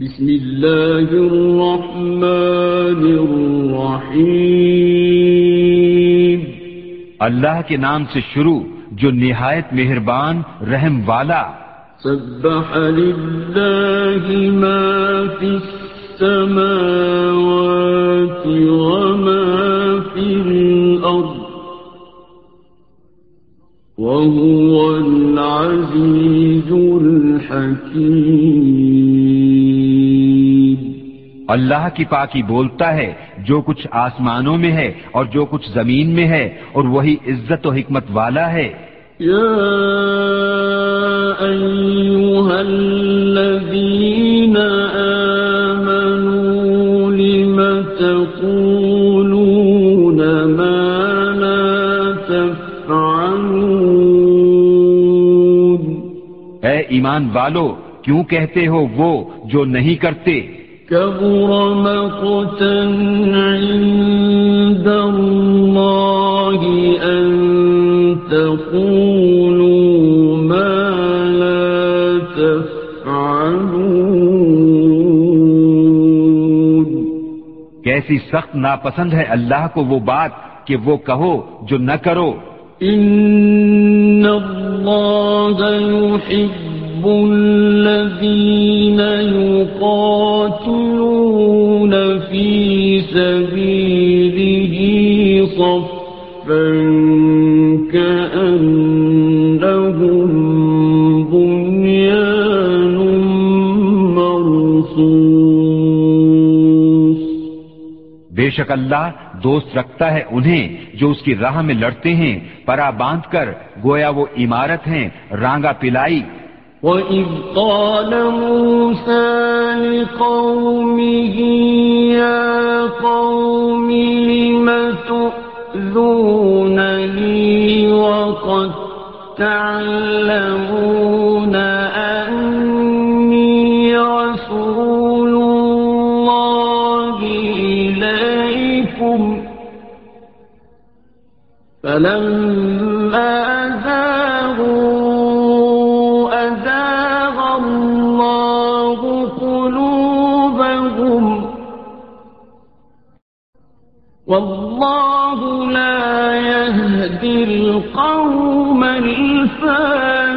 بسم الله الرحمن الرحيم. اللہ کے نام سے شروع جو نہایت مہربان رحم والا۔ سبح لله ما في السماوات وما في الأرض وهو العزيز الحكيم اللہ کی پاکی بولتا ہے جو کچھ آسمانوں میں ہے اور جو کچھ زمین میں ہے اور وہی عزت و حکمت والا ہے۔ يا أيها الذين آمنوا لم تقولون ما لا تفعلون؟ اے ایمان والو کیوں کہتے ہو وہ جو نہیں کرتے؟ كبر مقتا عند الله أن تقولوا ما لا تفعلون کیسی سخت ناپسند ہے اللہ کو وہ بات کہ وہ کہو جو نہ کرو۔ إن الله يحب الذين يقاتلون في سبيله صفا كأنهم بنيان مرصوص بے شک اللہ دوست رکھتا ہے انہیں جو اس کی راہ میں لڑتے ہیں، پرا باندھ کر گویا وہ عمارت ہیں، رانگا پلائی وَإِذْ قَالَ مُوسَى لِقَوْمِهِ يَا قَوْمِ لِمَ تُؤْذُونَنِي وَقَدْ تَعْلَمُونَ أَنِّي رَسُولُ اللَّهِ إِلَيْكُمْ فَلَمَّا وَاللَّهُ لَا يَهْدِي الْقَوْمَ الْفَاسِقِينَ.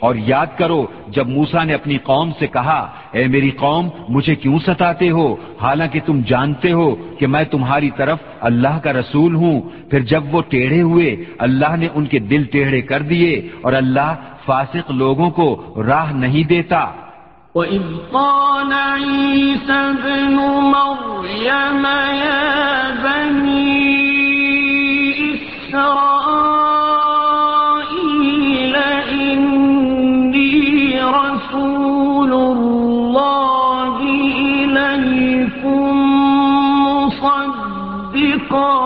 اور یاد کرو، جب موسا نے اپنی قوم سے کہا، اے میری قوم، مجھے کیوں ستاتے ہو؟ حالانکہ تم جانتے ہو کہ میں تمہاری طرف اللہ کا رسول ہوں. پھر جب وہ ٹیڑھے ہوئے، اللہ نے ان کے دل ٹیڑھے کر دیے اور اللہ فاسق لوگوں کو راہ نہیں دیتا۔ وَإِذْ قَالَ عِيسَى ابْنُ مَرْيَمَ يَا بَنِي إِسْرَائِيلَ إِنِّي رَسُولُ اللَّهِ إِلَيْكُمْ مُصَدِّقًا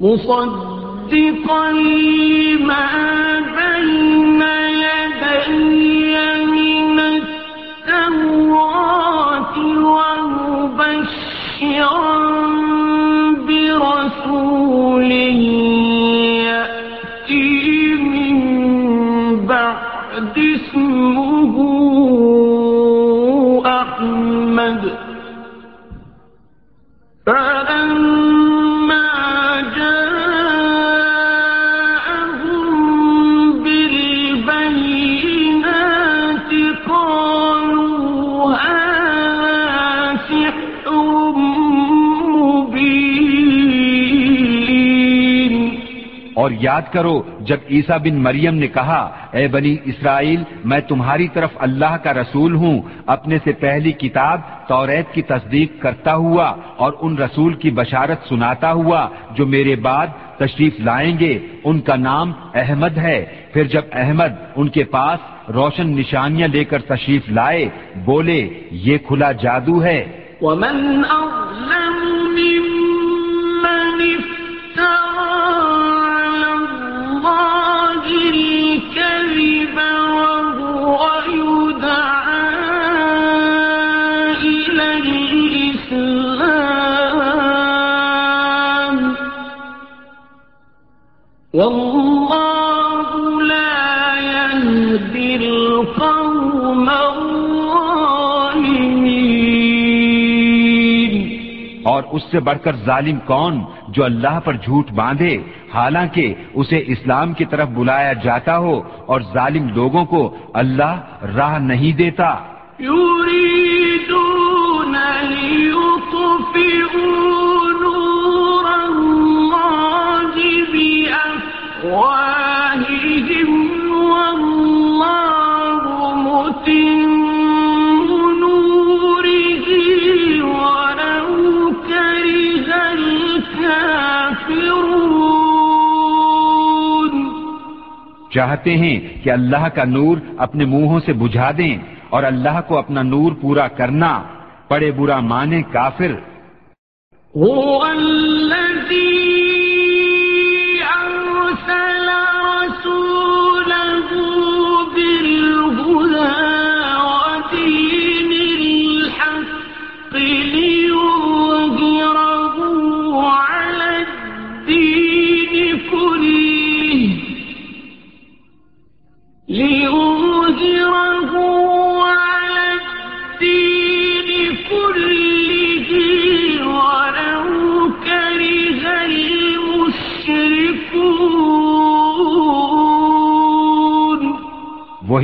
مصدقا لما یاد کرو، جب عیسیٰ بن مریم نے کہا، اے بنی اسرائیل، میں تمہاری طرف اللہ کا رسول ہوں، اپنے سے پہلی کتاب توریت کی تصدیق کرتا ہوا اور ان رسول کی بشارت سناتا ہوا، جو میرے بعد تشریف لائیں گے، ان کا نام احمد ہے۔ پھر جب احمد ان کے پاس روشن نشانیاں لے کر تشریف لائے، بولے، یہ کھلا جادو ہے۔ ومن اور اس سے بڑھ کر ظالم کون جو اللہ پر جھوٹ باندھے؟ حالانکہ اسے اسلام کی طرف بلایا جاتا ہو اور ظالم لوگوں کو اللہ راہ نہیں دیتا۔ يريدون ليطفئوا بأفواههم والله متم نوره ولو كره الكافرون چاہتے ہیں کہ اللہ کا نور اپنے منہوں سے بجھا دیں اور اللہ کو اپنا نور پورا کرنا پڑے برا مانے کافر۔ هو الذي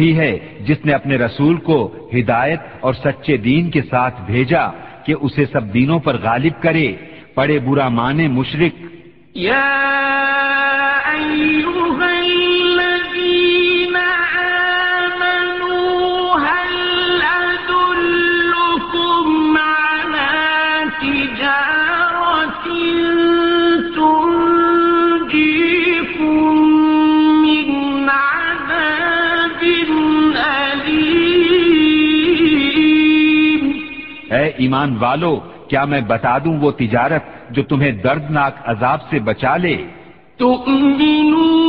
وہی ہے جس نے اپنے رسول کو ہدایت اور سچے دین کے ساتھ بھیجا کہ اسے سب دینوں پر غالب کرے پڑے برا مانے مشرق يا اے ایمان والو، کیا میں بتا دوں وہ تجارت جو تمہیں دردناک عذاب سے بچا لے؟ تؤمنون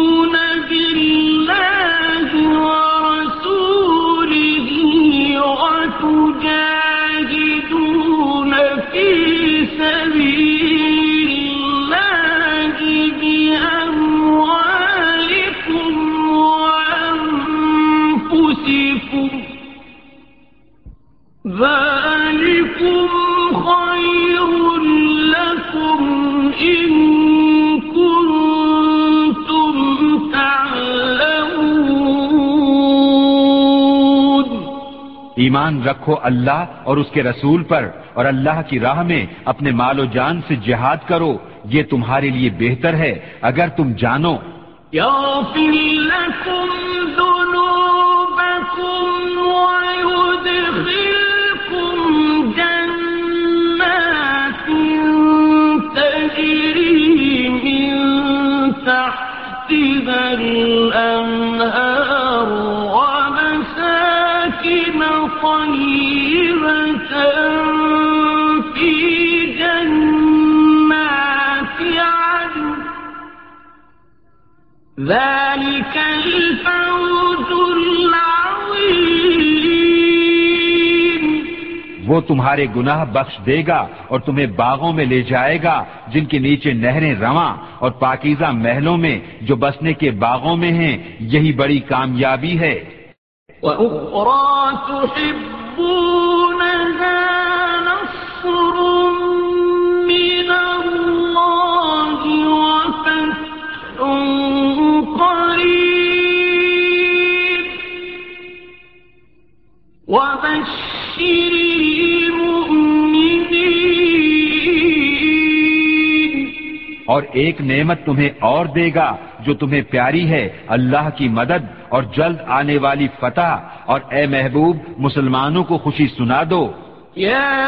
ایمان رکھو اللہ اور اس کے رسول پر اور اللہ کی راہ میں اپنے مال و جان سے جہاد کرو، یہ تمہارے لیے بہتر ہے۔ اگر تم جانو۔ تحتها الأنهار ذلك الفوز العظيم وہ تمہارے گناہ بخش دے گا اور تمہیں باغوں میں لے جائے گا، جن کے نیچے نہریں رواں اور پاکیزہ محلوں میں جو بسنے کے باغوں میں ہیں، یہی بڑی کامیابی ہے۔ وأخرى تحبونها نصر من الله وفتح قريب وبشر المؤمنين اور ایک نعمت تمہیں اور دے گا جو تمہیں پیاری ہے، اللہ کی مدد اور جلد آنے والی فتح اور اے محبوب، مسلمانوں کو خوشی سنا دو۔ يا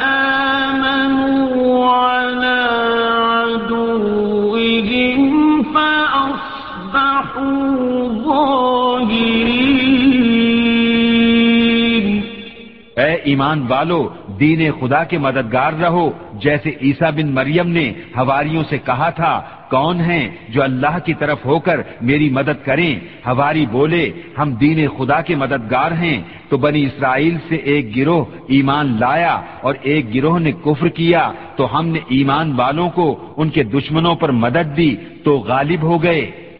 ایمان والو، دین خدا کے مددگار رہو۔ جیسے عیسیٰ بن مریم نے ہواریوں سے کہا تھا، کون ہیں جو اللہ کی طرف ہو کر میری مدد کریں؟ ہواری بولے، ہم دین خدا کے مددگار ہیں۔ تو بنی اسرائیل سے ایک گروہ ایمان لایا اور ایک گروہ نے کفر کیا۔ تو ہم نے ایمان والوں کو ان کے دشمنوں پر مدد دی، تو غالب ہو گئے۔